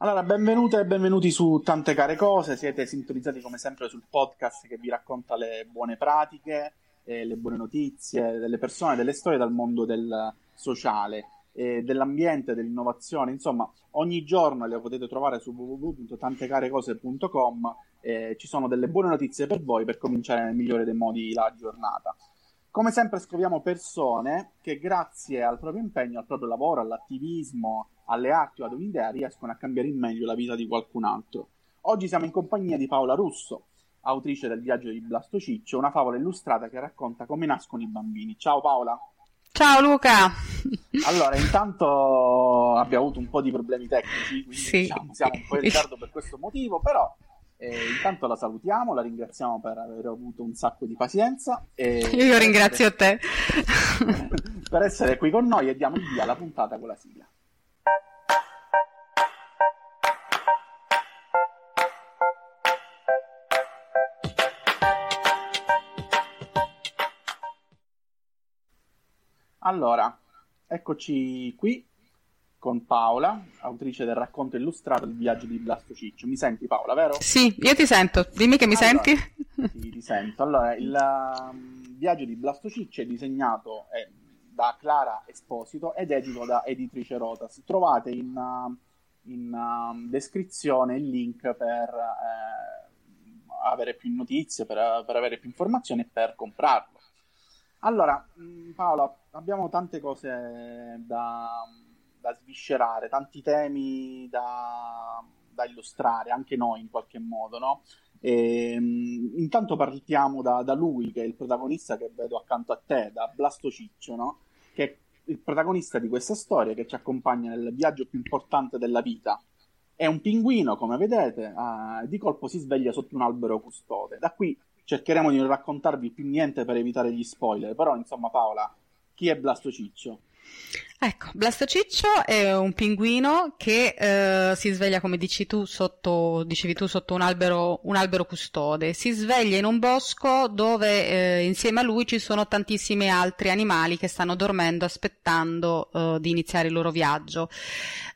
Allora, benvenute e benvenuti su Tante Care Cose, siete sintonizzati come sempre sul podcast che vi racconta le buone pratiche, eh, le buone notizie delle persone, delle storie dal mondo del sociale, eh, dell'ambiente, dell'innovazione, insomma ogni giorno le potete trovare su www.tantecarecose.com, eh, ci sono delle buone notizie per voi per cominciare nel migliore dei modi la giornata. Come sempre scopriamo persone che grazie al proprio impegno, al proprio lavoro, all'attivismo, alle arti o ad un'idea riescono a cambiare in meglio la vita di qualcun altro. Oggi siamo in compagnia di Paola Russo, autrice del viaggio di Blasto Ciccio, una favola illustrata che racconta come nascono i bambini. Ciao Paola! Ciao Luca! Allora, intanto abbiamo avuto un po' di problemi tecnici, quindi sì. diciamo, siamo un po' in ritardo per questo motivo, però eh, intanto la salutiamo, la ringraziamo per aver avuto un sacco di pazienza. Io ringrazio essere, te. per essere qui con noi e diamo il via alla puntata con la sigla. Allora, eccoci qui con Paola, autrice del racconto illustrato Il viaggio di Blasto Ciccio. Mi senti Paola, vero? Sì, io ti sento. Dimmi che mi allora, senti. Sì, ti sento. Allora, il um, viaggio di Blasto Ciccio è disegnato eh, da Clara Esposito ed edito da Editrice Rotas. Trovate in, uh, in uh, descrizione il link per eh, avere più notizie, per, per avere più informazioni e per comprarlo. Allora, mh, Paola, abbiamo tante cose da, da sviscerare, tanti temi da, da, illustrare, anche noi in qualche modo, no? E, mh, intanto partiamo da, da, lui, che è il protagonista che vedo accanto a te, da Blasto Ciccio, no? Che è il protagonista di questa storia che ci accompagna nel viaggio più importante della vita. È un pinguino, come vedete, eh, di colpo si sveglia sotto un albero custode. Da qui cercheremo di non raccontarvi più niente per evitare gli spoiler, però insomma Paola, chi è Blasto Ciccio? Ecco, Blasto Ciccio è un pinguino che eh, si sveglia, come dici tu, sotto, dicevi tu, sotto un albero, un albero custode. Si sveglia in un bosco dove eh, insieme a lui ci sono tantissimi altri animali che stanno dormendo aspettando eh, di iniziare il loro viaggio.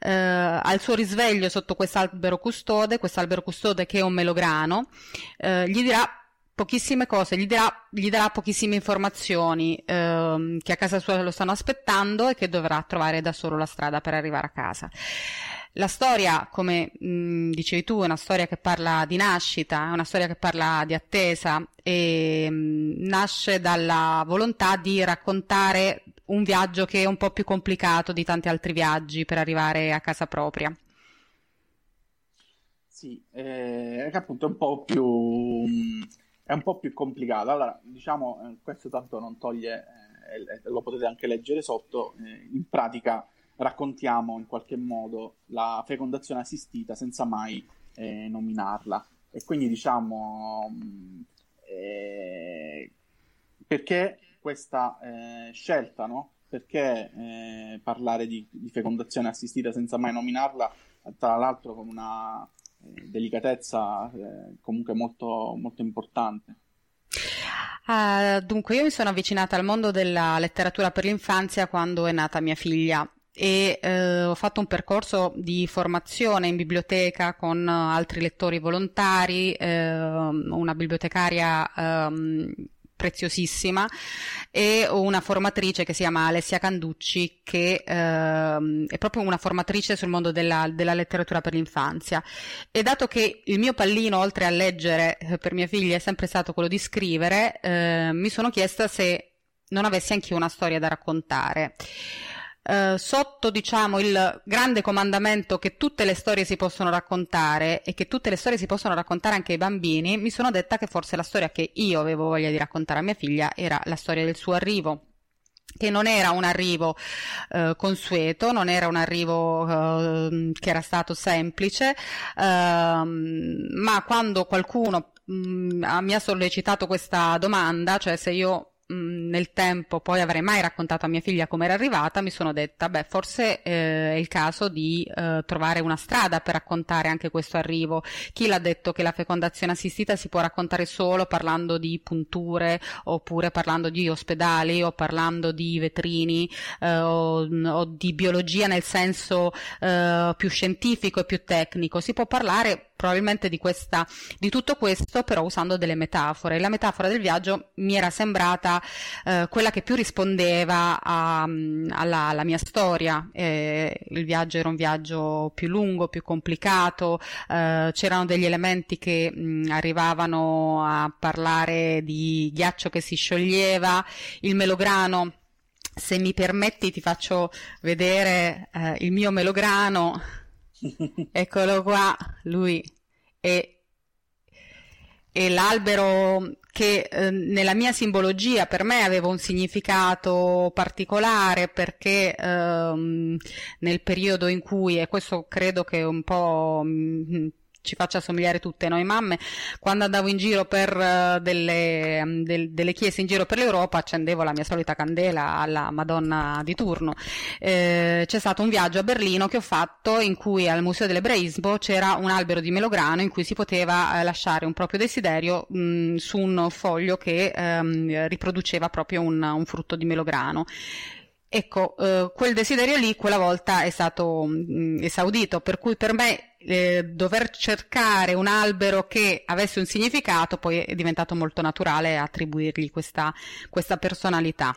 Eh, al suo risveglio sotto quest'albero custode, quest'albero custode che è un melograno, eh, gli dirà pochissime cose, gli darà, gli darà pochissime informazioni ehm, che a casa sua lo stanno aspettando e che dovrà trovare da solo la strada per arrivare a casa. La storia, come mh, dicevi tu, è una storia che parla di nascita, è una storia che parla di attesa e mh, nasce dalla volontà di raccontare un viaggio che è un po' più complicato di tanti altri viaggi per arrivare a casa propria. Sì, eh, appunto è un po' più è un po' più complicato. Allora, diciamo, eh, questo tanto non toglie, eh, lo potete anche leggere sotto, eh, in pratica raccontiamo in qualche modo la fecondazione assistita senza mai eh, nominarla. E quindi diciamo, eh, perché questa eh, scelta, no? Perché parlare di, di fecondazione assistita senza mai nominarla, tra l'altro con una delicatezza eh, comunque molto, molto importante. Uh, dunque, io mi sono avvicinata al mondo della letteratura per l'infanzia quando è nata mia figlia e uh, ho fatto un percorso di formazione in biblioteca con altri lettori volontari, uh, una bibliotecaria um, preziosissima e una formatrice che si chiama Alessia Canducci che ehm, è proprio una formatrice sul mondo della, della, letteratura per l'infanzia. E dato che il mio pallino oltre a leggere eh, per mia figlia è sempre stato quello di scrivere eh, mi sono chiesta se non avessi anch'io una storia da raccontare eh, sotto diciamo il grande comandamento che tutte le storie si possono raccontare e che tutte le storie si possono raccontare anche ai bambini, mi sono detta che forse la storia che io avevo voglia di raccontare a mia figlia era la storia del suo arrivo che non era un arrivo eh, consueto, non era un arrivo eh, che era stato semplice, ehm, ma quando qualcuno mh, mm, mi ha sollecitato questa domanda, cioè se io mh, nel tempo poi avrei mai raccontato a mia figlia come era arrivata, mi sono detta, beh, forse eh, è il caso di eh, trovare una strada per raccontare anche questo arrivo. Chi l'ha detto che la fecondazione assistita si può raccontare solo parlando di punture oppure parlando di ospedali o parlando di vetrini eh, o, o, di biologia nel senso eh, più scientifico e più tecnico. Si può parlare probabilmente di, questa, di tutto questo, però usando delle metafore. La metafora del viaggio mi era sembrata eh, quella che più rispondeva a, alla, alla, mia storia. Eh, il viaggio era un viaggio più lungo, più complicato, eh, c'erano degli elementi che mh, arrivavano a parlare di ghiaccio che si scioglieva, il melograno. Se mi permetti ti faccio vedere eh, il mio melograno Eccolo qua, lui. È, è l'albero che eh, nella mia simbologia per me aveva un significato particolare perché ehm, nel periodo in cui, e questo credo che un po' mh, mm, ci faccia somigliare tutte noi mamme, quando andavo in giro per uh, delle, um, del, delle, chiese in giro per l'Europa accendevo la mia solita candela alla Madonna di turno. Eh, c'è stato un viaggio a Berlino che ho fatto in cui al Museo dell'Ebraismo c'era un albero di melograno in cui si poteva eh, lasciare un proprio desiderio mh, mm, su un foglio che ehm, riproduceva proprio un, un frutto di melograno. Ecco, eh, quel desiderio lì quella volta è stato mh, mm, esaudito, per cui per me eh, dover cercare un albero che avesse un significato poi è diventato molto naturale attribuirgli questa, questa personalità.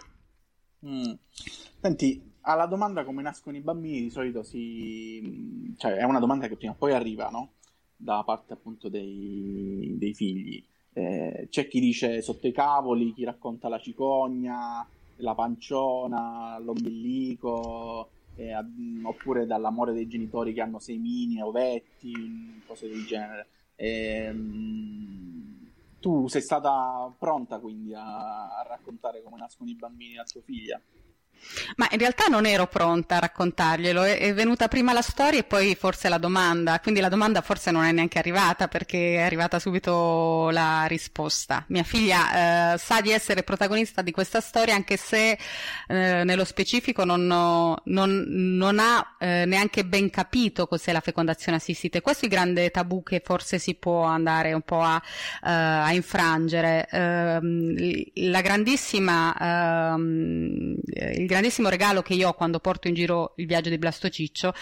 Mm. Senti, alla domanda come nascono i bambini di solito si... cioè è una domanda che prima o poi arriva, no? Da parte appunto dei, dei figli. Eh, c'è chi dice sotto i cavoli, chi racconta la cicogna, la panciona, l'ombilico, eh, oppure dall'amore dei genitori che hanno semini, ovetti, cose del genere. E, ehm, tu sei stata pronta quindi a, a raccontare come nascono i bambini a tua figlia? Ma in realtà non ero pronta a raccontarglielo, è, venuta prima la storia e poi forse la domanda, quindi la domanda forse non è neanche arrivata perché è arrivata subito la risposta. Mia figlia eh, sa di essere protagonista di questa storia anche se eh, nello specifico non, non, non ha eh, neanche ben capito cos'è la fecondazione assistita. Questo è il grande tabù che forse si può andare un po' a, eh, a infrangere. Ehm, la grandissima ehm, il grandissimo regalo che io ho quando porto in giro il viaggio di Blasto Ciccio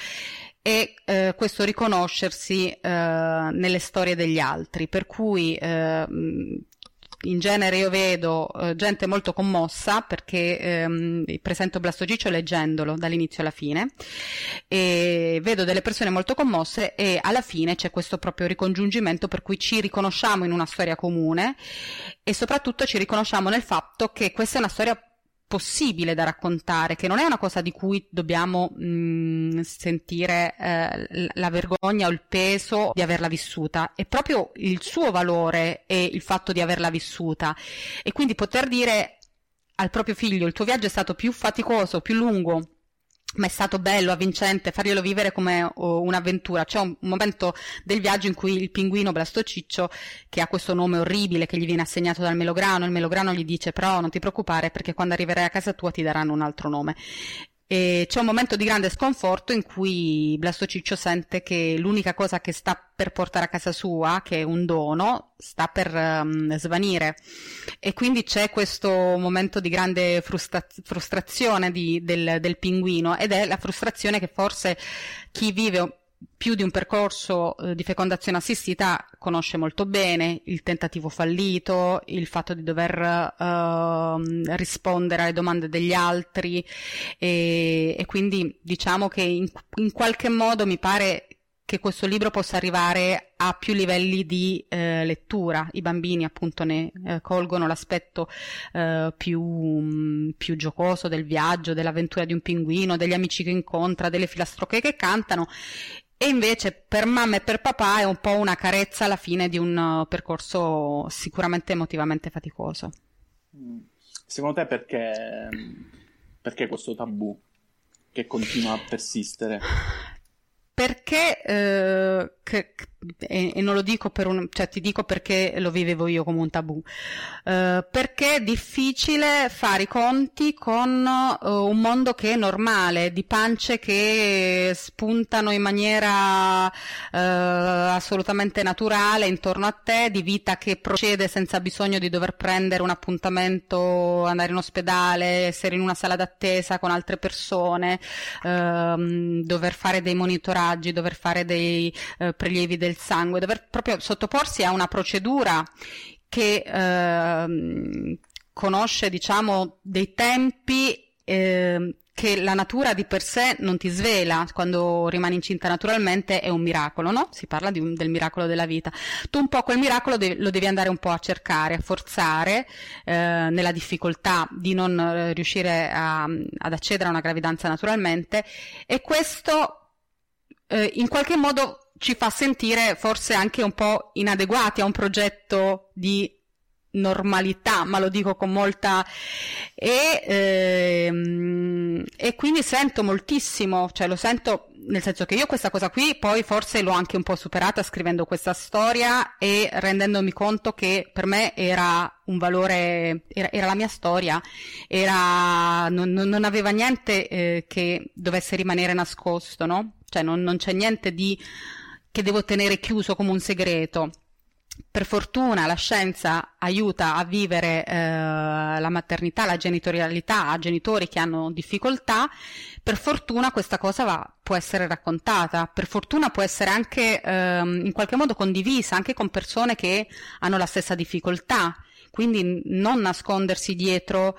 è eh, questo riconoscersi eh, nelle storie degli altri, per cui eh, in genere io vedo eh, gente molto commossa perché ehm, presento Blasto Ciccio leggendolo dall'inizio alla fine e vedo delle persone molto commosse e alla fine c'è questo proprio ricongiungimento per cui ci riconosciamo in una storia comune e soprattutto ci riconosciamo nel fatto che questa è una storia possibile da raccontare, che non è una cosa di cui dobbiamo mh, mm, sentire eh, la vergogna o il peso di averla vissuta, è proprio il suo valore e il fatto di averla vissuta. E quindi poter dire al proprio figlio il tuo viaggio è stato più faticoso, più lungo, ma è stato bello, avvincente, farglielo vivere come oh, un'avventura. C'è un, momento del viaggio in cui il pinguino Blastociccio, che ha questo nome orribile che gli viene assegnato dal melograno, il melograno gli dice però non ti preoccupare perché quando arriverai a casa tua ti daranno un altro nome. E c'è un momento di grande sconforto in cui Blasto Ciccio sente che l'unica cosa che sta per portare a casa sua, che è un dono, sta per um, svanire. E quindi c'è questo momento di grande frustra- frustrazione di, del, del pinguino ed è la frustrazione che forse chi vive più di un percorso eh, di fecondazione assistita conosce molto bene il tentativo fallito, il fatto di dover eh, rispondere alle domande degli altri e, e quindi diciamo che in, in, qualche modo mi pare che questo libro possa arrivare a più livelli di eh, lettura. I bambini appunto ne eh, colgono l'aspetto eh, più, mh, più, giocoso del viaggio, dell'avventura di un pinguino, degli amici che incontra, delle filastrocche che cantano e invece per mamma e per papà è un po' una carezza alla fine di un uh, percorso sicuramente emotivamente faticoso. Mm. Secondo te perché, perché questo tabù che continua a persistere? Perché eh, che, e, e, non lo dico per un, cioè ti dico perché lo vivevo io come un tabù, uh, perché è difficile fare i conti con uh, un mondo che è normale, di pance che spuntano in maniera uh, assolutamente naturale intorno a te, di vita che procede senza bisogno di dover prendere un appuntamento, andare in ospedale, essere in una sala d'attesa con altre persone, ehm, dover fare dei monitoraggi, dover fare dei prelievi del sangue, dover proprio sottoporsi a una procedura che eh, conosce, diciamo, dei tempi eh, che la natura di per sé non ti svela quando rimani incinta naturalmente è un miracolo, no? Si parla un, del miracolo della vita. Tu un po' quel miracolo de- lo devi andare un po' a cercare, a forzare eh, nella difficoltà di non eh, riuscire a, ad accedere a una gravidanza naturalmente e questo eh, in qualche modo ci fa sentire forse anche un po' inadeguati a un progetto di normalità, ma lo dico con molta e, ehm, e quindi sento moltissimo, cioè lo sento nel senso che io questa cosa qui poi forse l'ho anche un po' superata scrivendo questa storia e rendendomi conto che per me era un valore, era, era la mia storia, era, non, non aveva niente eh, che dovesse rimanere nascosto, no? Cioè non, non c'è niente di che devo tenere chiuso come un segreto. Per fortuna la scienza aiuta a vivere eh, la maternità, la genitorialità a genitori che hanno difficoltà. Per fortuna questa cosa va, può essere raccontata, per fortuna può essere anche eh, in qualche modo condivisa anche con persone che hanno la stessa difficoltà. Quindi non nascondersi dietro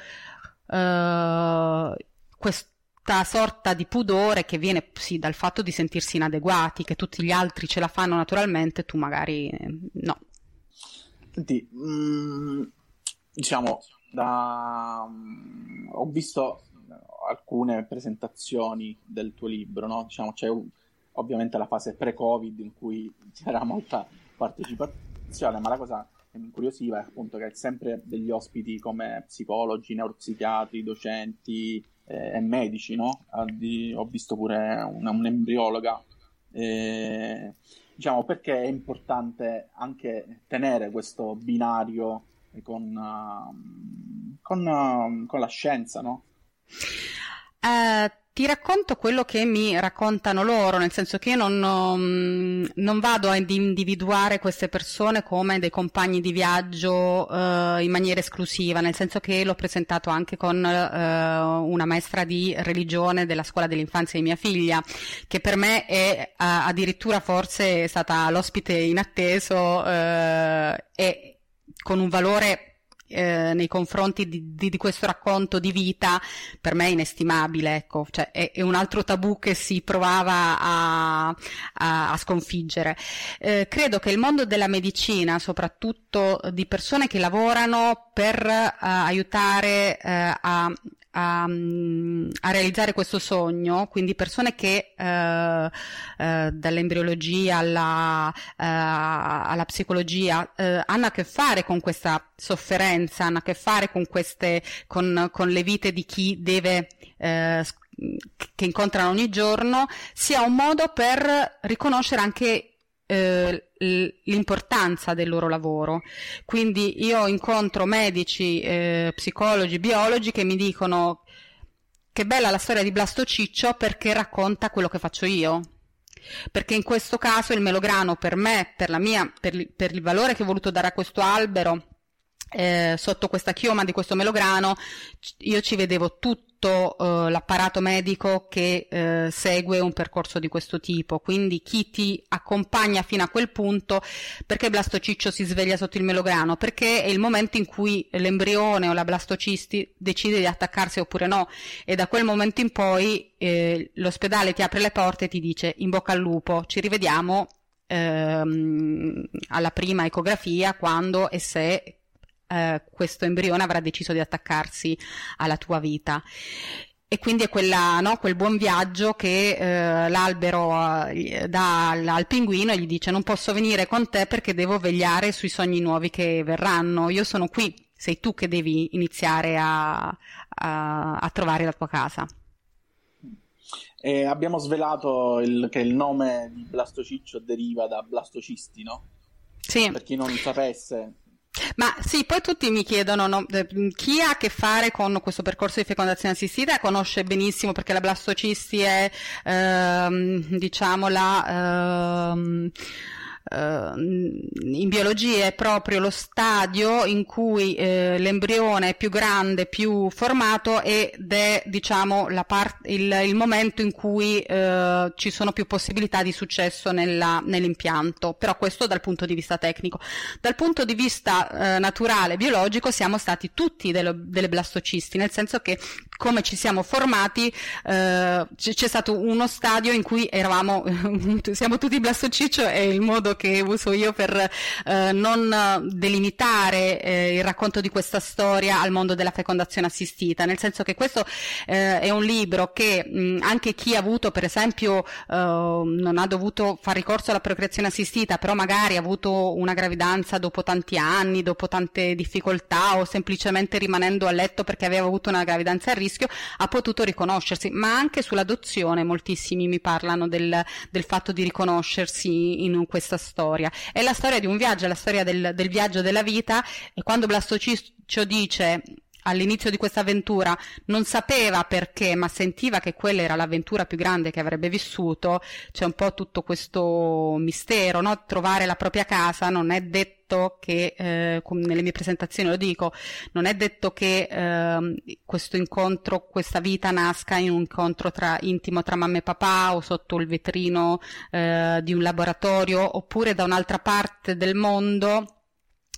eh, questo questa sorta di pudore che viene sì dal fatto di sentirsi inadeguati, che tutti gli altri ce la fanno naturalmente, tu magari eh, no. Senti, mh, mm, diciamo, da, mh, mm, ho visto alcune presentazioni del tuo libro, no? Diciamo, c'è un, ovviamente la fase pre-Covid in cui c'era molta partecipazione, ma la cosa che mi incuriosiva è appunto che sempre degli ospiti come psicologi, neuropsichiatri, docenti, e medici, no? Di, ho visto pure una, un'embriologa. Eh, diciamo perché è importante anche tenere questo binario con, uh, con, uh, con la scienza, no? Uh, ti racconto quello che mi raccontano loro, nel senso che io non, non, non vado ad individuare queste persone come dei compagni di viaggio uh, in maniera esclusiva, nel senso che l'ho presentato anche con uh, una maestra di religione della scuola dell'infanzia di mia figlia, che per me è uh, addirittura forse stata l'ospite inatteso e con un valore eh, nei confronti di, di, di, questo racconto di vita per me è inestimabile, ecco, cioè è, è un altro tabù che si provava a, a, a sconfiggere. Eh, credo che il mondo della medicina, soprattutto di persone che lavorano per uh, aiutare uh, a, a, a, realizzare questo sogno, quindi persone che eh, eh, dall'embriologia alla, eh, alla psicologia eh, hanno a che fare con questa sofferenza, hanno a che fare con queste, con, con le vite di chi deve eh, che incontrano ogni giorno, sia un modo per riconoscere anche eh, l'importanza del loro lavoro. Quindi io incontro medici, eh, psicologi, biologi che mi dicono che bella la storia di Blasto Ciccio perché racconta quello che faccio io. Perché in questo caso il melograno per me, per, mia, per, per il valore che ho voluto dare a questo albero, eh, sotto questa chioma di questo melograno, io ci vedevo tutto eh, l'apparato medico che eh, segue un percorso di questo tipo, quindi chi ti accompagna fino a quel punto, perché blastociccio si sveglia sotto il melograno? Perché è il momento in cui l'embrione o la blastocisti decide di attaccarsi oppure no e da quel momento in poi eh, l'ospedale ti apre le porte e ti dice in bocca al lupo, ci rivediamo ehm, alla prima ecografia quando e se eh, questo embrione avrà deciso di attaccarsi alla tua vita. E quindi è quella, no, quel buon viaggio che eh, l'albero eh, dà al, al, pinguino e gli dice non posso venire con te perché devo vegliare sui sogni nuovi che verranno, io sono qui, sei tu che devi iniziare a, a, a trovare la tua casa. E abbiamo svelato il, che il nome di blastociccio deriva da blastocisti, no? Sì. Per chi non sapesse, ma sì, poi tutti mi chiedono no, chi ha a che fare con questo percorso di fecondazione assistita? Conosce benissimo perché la blastocisti è ehm, diciamo la ehm, in biologia è proprio lo stadio in cui eh, l'embrione è più grande, più formato ed è diciamo part- il, il, momento in cui eh, ci sono più possibilità di successo nella, nell'impianto, però questo dal punto di vista tecnico. Dal punto di vista eh, naturale, biologico, siamo stati tutti delle, delle blastocisti, nel senso che come ci siamo formati eh, c'è stato uno stadio in cui eravamo, siamo tutti blastociccio è il modo che uso io per eh, non delimitare eh, il racconto di questa storia al mondo della fecondazione assistita, nel senso che questo eh, è un libro che mh, anche chi ha avuto per esempio eh, non ha dovuto fare ricorso alla procreazione assistita, però magari ha avuto una gravidanza dopo tanti anni, dopo tante difficoltà o semplicemente rimanendo a letto perché aveva avuto una gravidanza a rischio, ha potuto riconoscersi, ma anche sull'adozione moltissimi mi parlano del, del fatto di riconoscersi in questa storia. È la storia di un viaggio, è la storia del, del viaggio della vita e quando Blastociccio dice all'inizio di questa avventura non sapeva perché, ma sentiva che quella era l'avventura più grande che avrebbe vissuto, c'è un po' tutto questo mistero, no? Trovare la propria casa non è detto che, eh, nelle mie presentazioni lo dico, non è detto che eh, questo incontro, questa vita nasca in un incontro tra, intimo tra mamma e papà o sotto il vetrino eh, di un laboratorio oppure da un'altra parte del mondo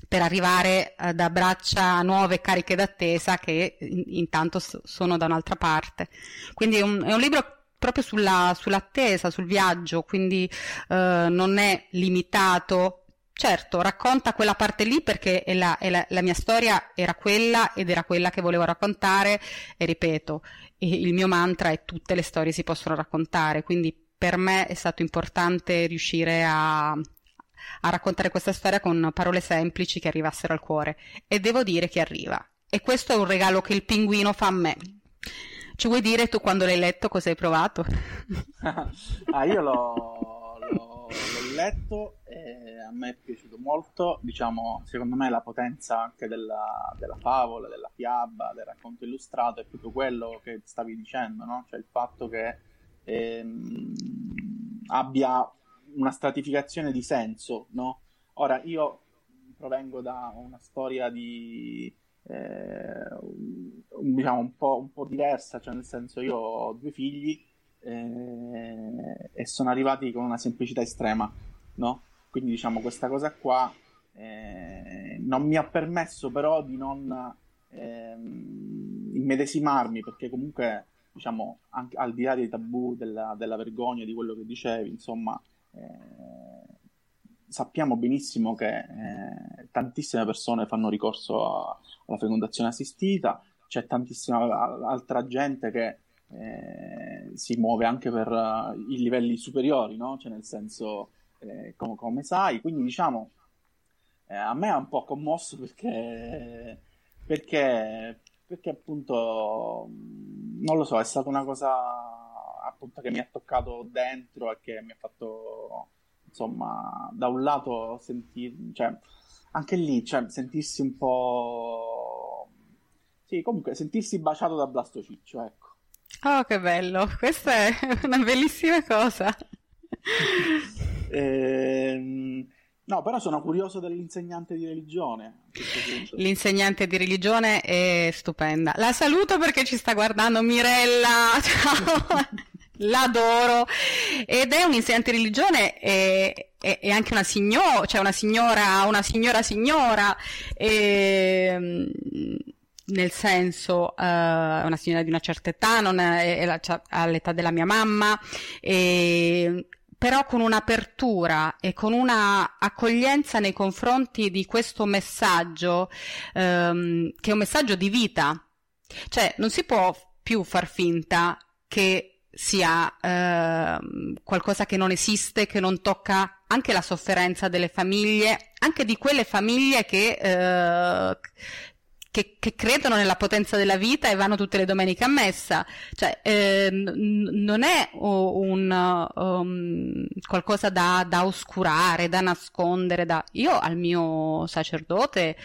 per arrivare eh, da braccia nuove cariche d'attesa che in, intanto sono da un'altra parte. Quindi è un, è un libro proprio sulla, sull'attesa, sul viaggio, quindi eh, non è limitato. Certo, racconta quella parte lì perché è la, è la, la, mia storia era quella ed era quella che volevo raccontare e ripeto, il mio mantra è tutte le storie si possono raccontare, quindi per me è stato importante riuscire a, a raccontare questa storia con parole semplici che arrivassero al cuore. E devo dire che arriva. E questo è un regalo che il pinguino fa a me. Ci vuoi dire tu quando l'hai letto cosa hai provato? ah, io l'ho, l'ho, l'ho letto e a me è piaciuto molto. Diciamo, secondo me la potenza anche della, della favola, della fiaba, del racconto illustrato è proprio quello che stavi dicendo, no? Cioè il fatto che ehm, abbia una stratificazione di senso, no? Ora, io provengo da una storia di... Eh, diciamo un po', un po', diversa, cioè nel senso io ho due figli eh, e sono arrivati con una semplicità estrema, no? Quindi diciamo questa cosa qua eh, non mi ha permesso però di non ehm, immedesimarmi perché comunque diciamo anche al di là dei tabù della, della vergogna di quello che dicevi insomma eh, sappiamo benissimo che eh, tantissime persone fanno ricorso a, alla fecondazione assistita, c'è tantissima altra gente che eh, si muove anche per uh, i livelli superiori, no? cioè nel senso, eh, come, come, sai, quindi diciamo, a me ha un po' commosso perché, perché, perché appunto, non lo so, è stata una cosa appunto che mi ha toccato dentro e che mi ha fatto insomma da un lato sentire cioè anche lì cioè, sentirsi un po' sì comunque sentirsi baciato da Blastociccio ecco oh che bello questa è una bellissima cosa ehm No, però sono curioso dell'insegnante di religione. L'insegnante di religione è stupenda. La saluto perché ci sta guardando Mirella. Ciao l'adoro. Ed è un insegnante di religione e, e, e anche una signora, cioè una signora, una signora signora, e, nel senso uh, una signora di una certa età, non è, è la, cioè, all'età della mia mamma, e, però con un'apertura e con una accoglienza nei confronti di questo messaggio, um, che è un messaggio di vita. Cioè, non si può più far finta che sia eh, qualcosa che non esiste, che non tocca anche la sofferenza delle famiglie, anche di quelle famiglie che, eh, che, che, credono nella potenza della vita e vanno tutte le domeniche a messa. Cioè, eh, n- non è un, um, qualcosa da, da, oscurare, da nascondere. Da... Io al mio sacerdote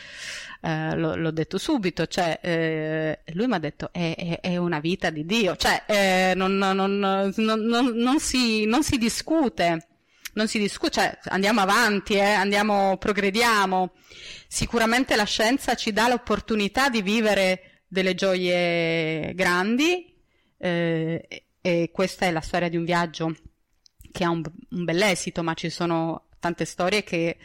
eh, lo, l'ho detto subito, cioè, eh, lui mi ha detto è, è, è, una vita di Dio, cioè, eh, non, non, non, si, non si discute non si discute, cioè andiamo avanti, eh, andiamo, progrediamo. Sicuramente la scienza ci dà l'opportunità di vivere delle gioie grandi eh, e questa è la storia di un viaggio che ha un, un bell'esito, ma ci sono tante storie che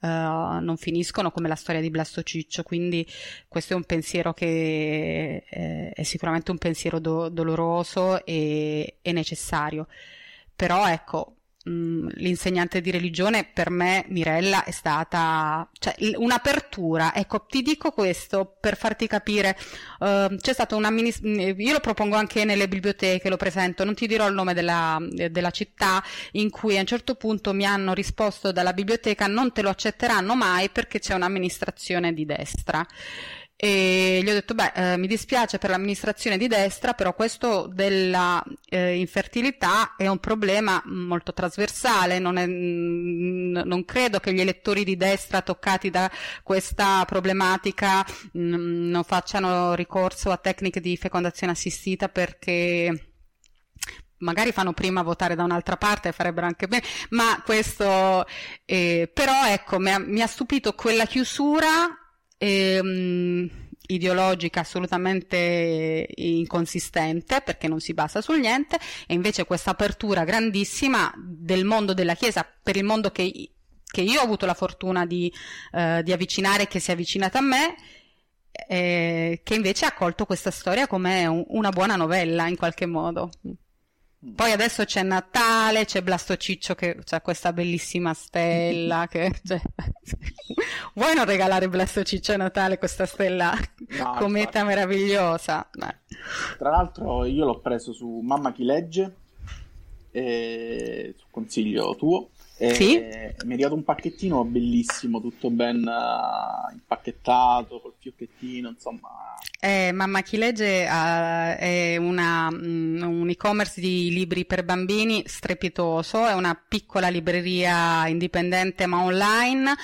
uh, non finiscono come la storia di Blasto Ciccio, quindi questo è un pensiero che eh, è sicuramente un pensiero do- doloroso e, e necessario. Però ecco, l'insegnante di religione per me, Mirella, è stata cioè, un'apertura. Ecco, ti dico questo per farti capire. Uh, c'è stato un amministratore, io lo propongo anche nelle biblioteche, lo presento, non ti dirò il nome della, della, città, in cui a un certo punto mi hanno risposto dalla biblioteca non te lo accetteranno mai perché c'è un'amministrazione di destra e gli ho detto beh eh, mi dispiace per l'amministrazione di destra però questo della eh, infertilità è un problema molto trasversale. Non, è, mh, non, credo che gli elettori di destra toccati da questa problematica mh, non facciano ricorso a tecniche di fecondazione assistita perché magari fanno prima votare da un'altra parte, farebbero anche bene, ma questo, eh, però ecco, mi ha, mi ha stupito quella chiusura ehm, ideologica assolutamente inconsistente perché non si basa sul niente e invece questa apertura grandissima del mondo della Chiesa per il mondo che, che io ho avuto la fortuna di, eh, di avvicinare che si è avvicinata a me eh, che invece ha accolto questa storia come un, una buona novella in qualche modo. Poi adesso c'è Natale, c'è Blasto Ciccio che ha questa bellissima stella. che, cioè, vuoi non regalare Blasto Ciccio a Natale questa stella no, cometa infatti. meravigliosa? Beh. Tra l'altro io l'ho preso su Mamma chi legge, eh, su consiglio tuo. E sì? Mi è arrivato un pacchettino bellissimo, tutto ben uh, impacchettato, col fiocchettino, insomma. Eh, Mamma Chi Legge uh, è una, um, un e-commerce di libri per bambini strepitoso, è una piccola libreria indipendente ma online.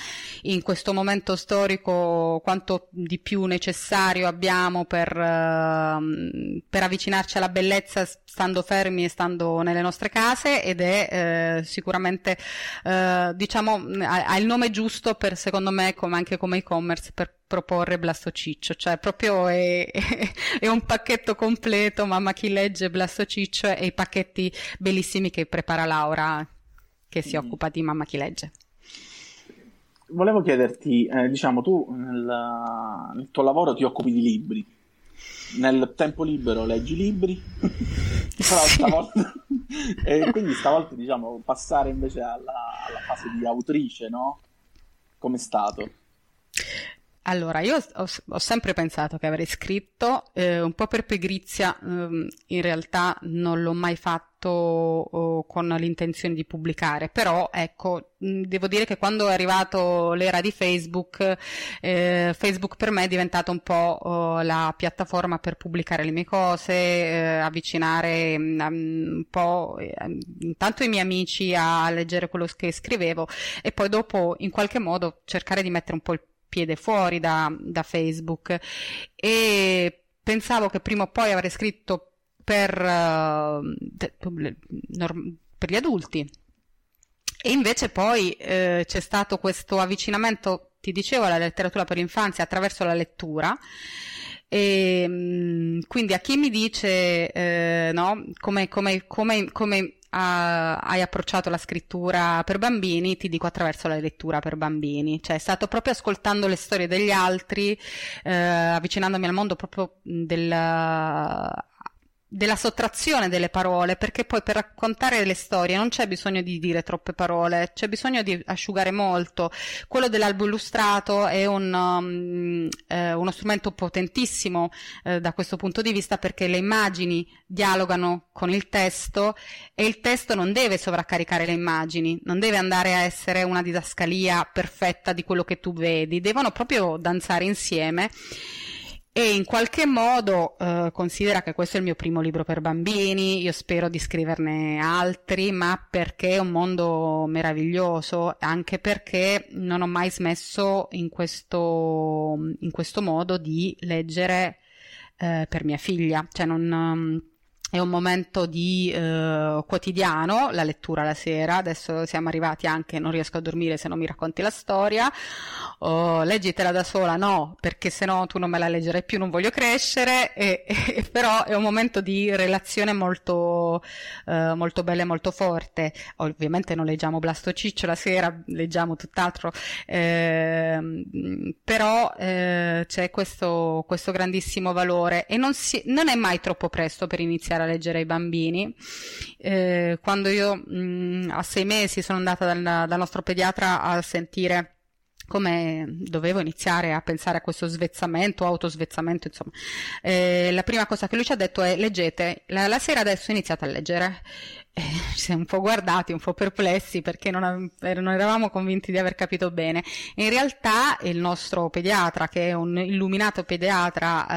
In questo momento storico quanto di più necessario abbiamo per, uh, per avvicinarci alla bellezza stando fermi e stando nelle nostre case ed è eh, sicuramente eh, diciamo ha, ha, il nome giusto per secondo me come anche come e-commerce per proporre Blasto Ciccio cioè proprio è, è, un pacchetto completo mamma chi legge Blasto Ciccio e i pacchetti bellissimi che prepara Laura che si mm. occupa di mamma chi legge volevo chiederti eh, diciamo tu nel, nel tuo lavoro ti occupi di libri nel tempo libero leggi libri, però stavolta... e quindi stavolta diciamo passare invece alla, alla fase di autrice, no? Come è stato? Allora, io ho, ho, sempre pensato che avrei scritto, eh, un po' per pigrizia, eh, in realtà non l'ho mai fatto oh, con l'intenzione di pubblicare, però ecco, devo dire che quando è arrivato l'era di Facebook, eh, Facebook per me è diventata un po' oh, la piattaforma per pubblicare le mie cose, eh, avvicinare um, un po' intanto i miei amici a leggere quello che scrivevo e poi dopo in qualche modo cercare di mettere un po' il piede fuori da, da Facebook e pensavo che prima o poi avrei scritto per, uh, per gli adulti e invece poi eh, c'è stato questo avvicinamento, ti dicevo, alla letteratura per l'infanzia attraverso la lettura. E, mm, quindi a chi mi dice eh, no, come, come, come, come a, hai approcciato la scrittura per bambini, ti dico attraverso la lettura per bambini, cioè è stato proprio ascoltando le storie degli altri, eh, avvicinandomi al mondo proprio del, della sottrazione delle parole, perché poi per raccontare le storie non c'è bisogno di dire troppe parole, c'è bisogno di asciugare molto. Quello dell'albo illustrato è un, um, eh, uno strumento potentissimo eh, da questo punto di vista perché le immagini dialogano con il testo e il testo non deve sovraccaricare le immagini, non deve andare a essere una didascalia perfetta di quello che tu vedi, devono proprio danzare insieme e in qualche modo eh, considera che questo è il mio primo libro per bambini, io spero di scriverne altri, ma perché è un mondo meraviglioso, anche perché non ho mai smesso in questo, in questo modo di leggere eh, per mia figlia, cioè non è un momento di eh, quotidiano, la lettura la sera, adesso siamo arrivati anche, non riesco a dormire se non mi racconti la storia, oh, leggitela da sola, no, perché se no tu non me la leggerai più, non voglio crescere, e, e, però è un momento di relazione molto, eh, molto bella e molto forte. Ovviamente non leggiamo Blasto Ciccio la sera, leggiamo tutt'altro, eh, però c'è questo, questo grandissimo valore. E non, si, non è mai troppo presto per iniziare iniziare a leggere ai bambini. Eh, quando io mh, a sei mesi sono andata dal, dal nostro pediatra a sentire come dovevo iniziare a pensare a questo svezzamento, autosvezzamento, insomma. Eh, la prima cosa che lui ci ha detto è leggete, la, la sera adesso iniziate a leggere eh, ci siamo un po' guardati, un po' perplessi perché non, non, eravamo convinti di aver capito bene. In realtà il nostro pediatra, che è un illuminato pediatra eh,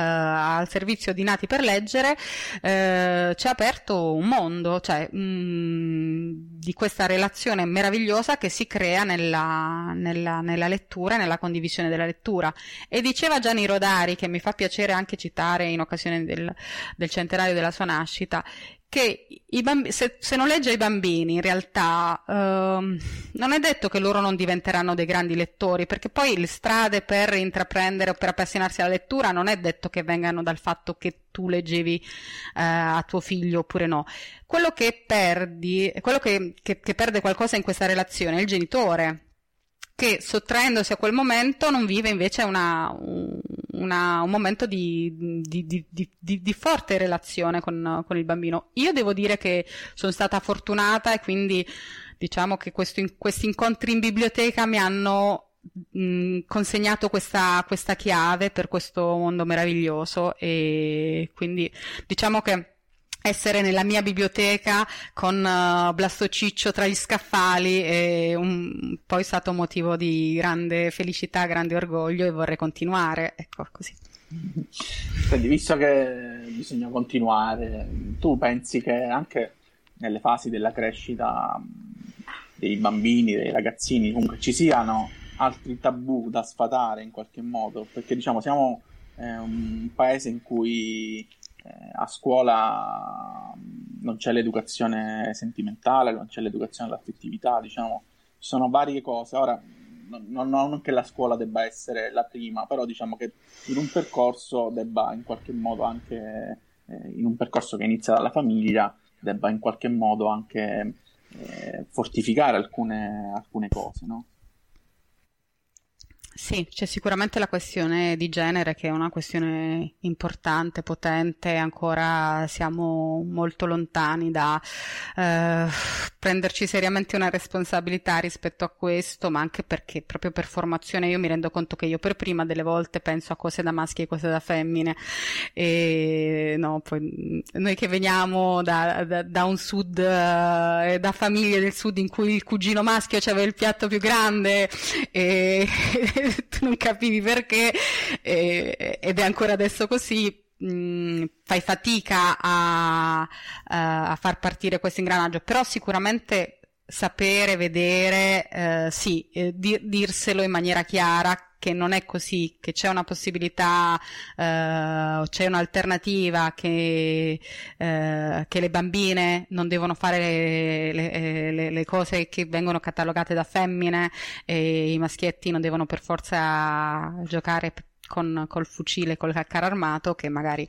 al servizio di nati per leggere, eh, ci ha aperto un mondo, cioè mh, mm, di questa relazione meravigliosa che si crea nella, nella, nella lettura e nella condivisione della lettura. E diceva Gianni Rodari, che mi fa piacere anche citare in occasione del, del centenario della sua nascita, che bamb- se, se, non legge ai bambini in realtà ehm, non è detto che loro non diventeranno dei grandi lettori perché poi le strade per intraprendere o per appassionarsi alla lettura non è detto che vengano dal fatto che tu leggevi eh, a tuo figlio oppure no quello che perdi quello che, che, che perde qualcosa in questa relazione è il genitore che sottraendosi a quel momento non vive invece una, una, un momento di, di, di, di forte relazione con, con, il bambino. Io devo dire che sono stata fortunata e quindi diciamo che questo, questi incontri in biblioteca mi hanno mh, consegnato questa, questa chiave per questo mondo meraviglioso e quindi diciamo che essere nella mia biblioteca con uh, Blastociccio tra gli scaffali è un, poi stato motivo di grande felicità, grande orgoglio e vorrei continuare, ecco così. Quindi, visto che bisogna continuare, tu pensi che anche nelle fasi della crescita dei bambini, dei ragazzini, comunque ci siano altri tabù da sfatare in qualche modo? Perché diciamo siamo eh, un paese in cui eh, a scuola mm, non c'è l'educazione sentimentale, non c'è l'educazione all'affettività, diciamo, ci sono varie cose. Ora, non, non, che la scuola debba essere la prima, però diciamo che in un percorso debba in qualche modo anche, eh, in un percorso che inizia dalla famiglia, debba in qualche modo anche eh, fortificare alcune, alcune cose, no? Sì, c'è sicuramente la questione di genere che è una questione importante, potente, ancora siamo molto lontani da eh, prenderci seriamente una responsabilità rispetto a questo, ma anche perché proprio per formazione io mi rendo conto che io per prima delle volte penso a cose da maschi e cose da femmine. E no, poi noi che veniamo da, da, da un sud, eh, da famiglie del sud in cui il cugino maschio aveva il piatto più grande e tu non capivi perché eh, ed è ancora adesso così mh, mm, fai fatica a, a, far partire questo ingranaggio. Però sicuramente sapere, vedere, eh, sì, eh, dir- dirselo in maniera chiara che non è così, che c'è una possibilità, eh, c'è un'alternativa, che, eh, che, le bambine non devono fare le, le, le, cose che vengono catalogate da femmine e i maschietti non devono per forza giocare con, col fucile, col carro armato, che magari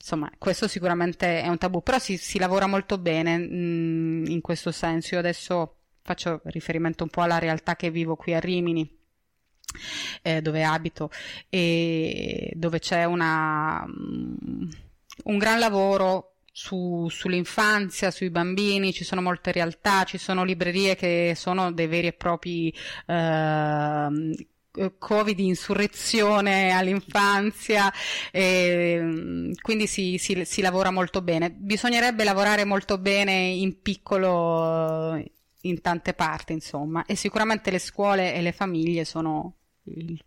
insomma, questo sicuramente è un tabù, però si, si lavora molto bene mh, mm, in questo senso. Io adesso faccio riferimento un po' alla realtà che vivo qui a Rimini eh, dove abito e dove c'è una, un gran lavoro su, sull'infanzia, sui bambini, ci sono molte realtà, ci sono librerie che sono dei veri e propri eh, covi di insurrezione all'infanzia, e, quindi si, si, si, lavora molto bene. Bisognerebbe lavorare molto bene in piccolo in tante parti, insomma, e sicuramente le scuole e le famiglie sono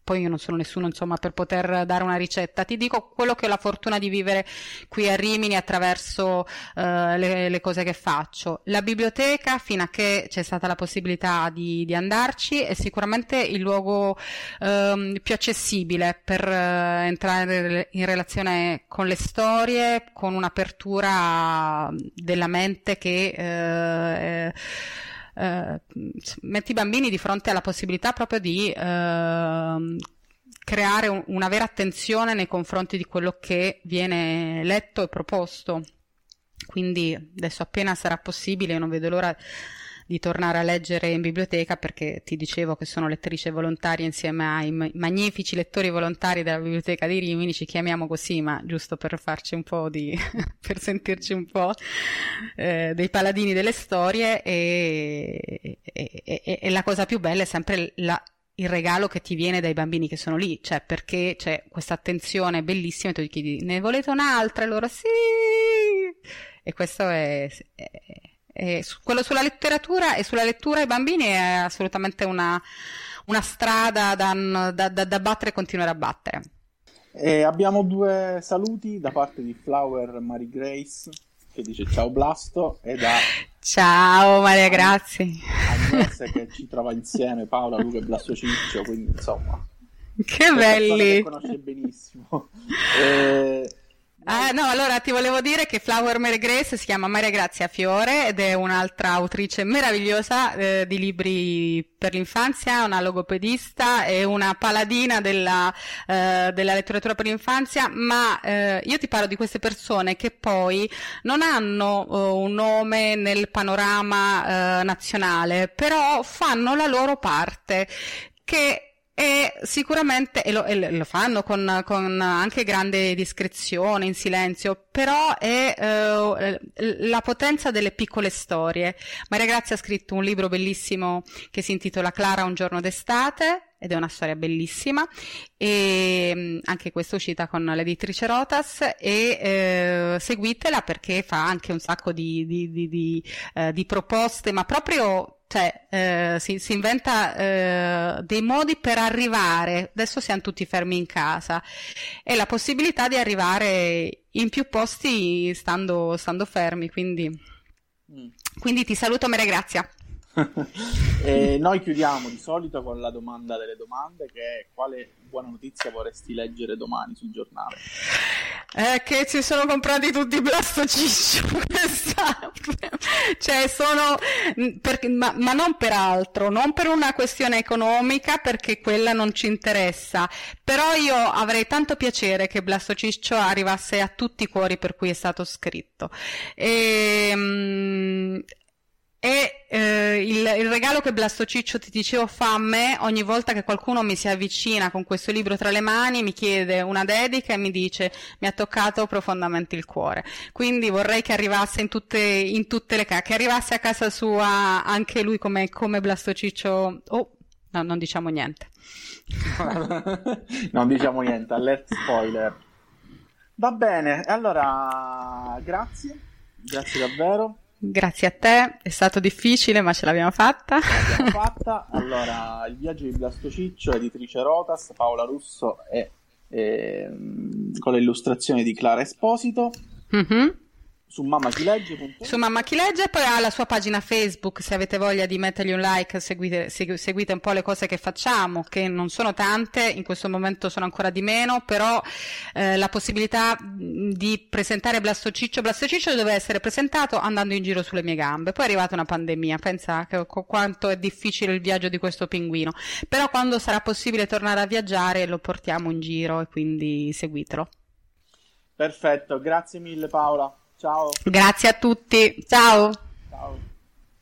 poi io non sono nessuno insomma per poter dare una ricetta, ti dico quello che ho la fortuna di vivere qui a Rimini attraverso uh, le, le, cose che faccio. La biblioteca, fino a che c'è stata la possibilità di, di andarci, è sicuramente il luogo uh, più accessibile per uh, entrare in relazione con le storie, con un'apertura della mente che eh, metti i bambini di fronte alla possibilità proprio di eh, creare un, una vera attenzione nei confronti di quello che viene letto e proposto. Quindi adesso appena sarà possibile, non vedo l'ora di tornare a leggere in biblioteca perché ti dicevo che sono lettrice volontaria insieme ai magnifici lettori volontari della biblioteca di Rimini, ci chiamiamo così, ma giusto per farci un po' di, per sentirci un po' eh, dei paladini delle storie e, e, e, e, la cosa più bella è sempre la, il regalo che ti viene dai bambini che sono lì, cioè perché c'è questa attenzione bellissima e tu gli chiedi ne volete un'altra? E loro sì! E questo è, è e su, quello sulla letteratura e sulla lettura ai bambini è assolutamente una, una strada da, da, da, da, battere e continuare a battere. E abbiamo due saluti da parte di Flower Mary Grace che dice ciao Blasto e da ciao Maria grazie. Agnes che ci trova insieme Paola, Luca e Blasto Ciccio quindi insomma. Che belli. Che conosce benissimo. e Ah, no, allora ti volevo dire che Flower Mary Grace si chiama Maria Grazia Fiore ed è un'altra autrice meravigliosa eh, di libri per l'infanzia, una logopedista e una paladina della, eh, della letteratura per l'infanzia, ma eh, io ti parlo di queste persone che poi non hanno uh, un nome nel panorama uh, nazionale, però fanno la loro parte che e sicuramente, e lo, e lo fanno con, con, anche grande discrezione, in silenzio, però è eh, la potenza delle piccole storie. Maria Grazia ha scritto un libro bellissimo che si intitola Clara un giorno d'estate, ed è una storia bellissima e mm, anche questa è uscita con l'editrice Rotas e eh, seguitela perché fa anche un sacco di, di, di, di eh, proposte ma proprio cioè, eh, si, si, inventa eh, dei modi per arrivare, adesso siamo tutti fermi in casa, e la possibilità di arrivare in più posti stando, stando fermi, quindi, mm. quindi ti saluto Maria Grazia. e noi chiudiamo di solito con la domanda delle domande che è quale buona notizia vorresti leggere domani sul giornale? Eh, che si sono comprati tutti i Blasto Ciccio cioè sono per, ma, ma, non per altro non per una questione economica perché quella non ci interessa però io avrei tanto piacere che Blasto Ciccio arrivasse a tutti i cuori per cui è stato scritto e, mm, e eh, il, il, regalo che Blasto Ciccio ti dicevo fa a me ogni volta che qualcuno mi si avvicina con questo libro tra le mani, mi chiede una dedica e mi dice mi ha toccato profondamente il cuore. Quindi vorrei che arrivasse in tutte, in tutte le case, che arrivasse a casa sua anche lui come, come Blasto Ciccio. Oh, no, non diciamo niente. non diciamo niente, alert spoiler. Va bene, allora grazie, grazie davvero. Grazie a te, è stato difficile ma ce l'abbiamo fatta. L'abbiamo fatta. Allora, il viaggio di Blasto Ciccio, editrice Rotas, Paola Russo e, e con le illustrazioni di Clara Esposito. Mm-hmm su Mamma Chi Legge. Su Mamma Chi Legge, poi ha la sua pagina Facebook, se avete voglia di mettergli un like, seguite, seguite, un po' le cose che facciamo, che non sono tante, in questo momento sono ancora di meno, però eh, la possibilità di presentare Blastociccio, Blastociccio doveva essere presentato andando in giro sulle mie gambe, poi è arrivata una pandemia, pensa che, quanto è difficile il viaggio di questo pinguino, però quando sarà possibile tornare a viaggiare lo portiamo in giro e quindi seguitelo. Perfetto, grazie mille Paola. Ciao. Grazie a tutti. Ciao. Ciao.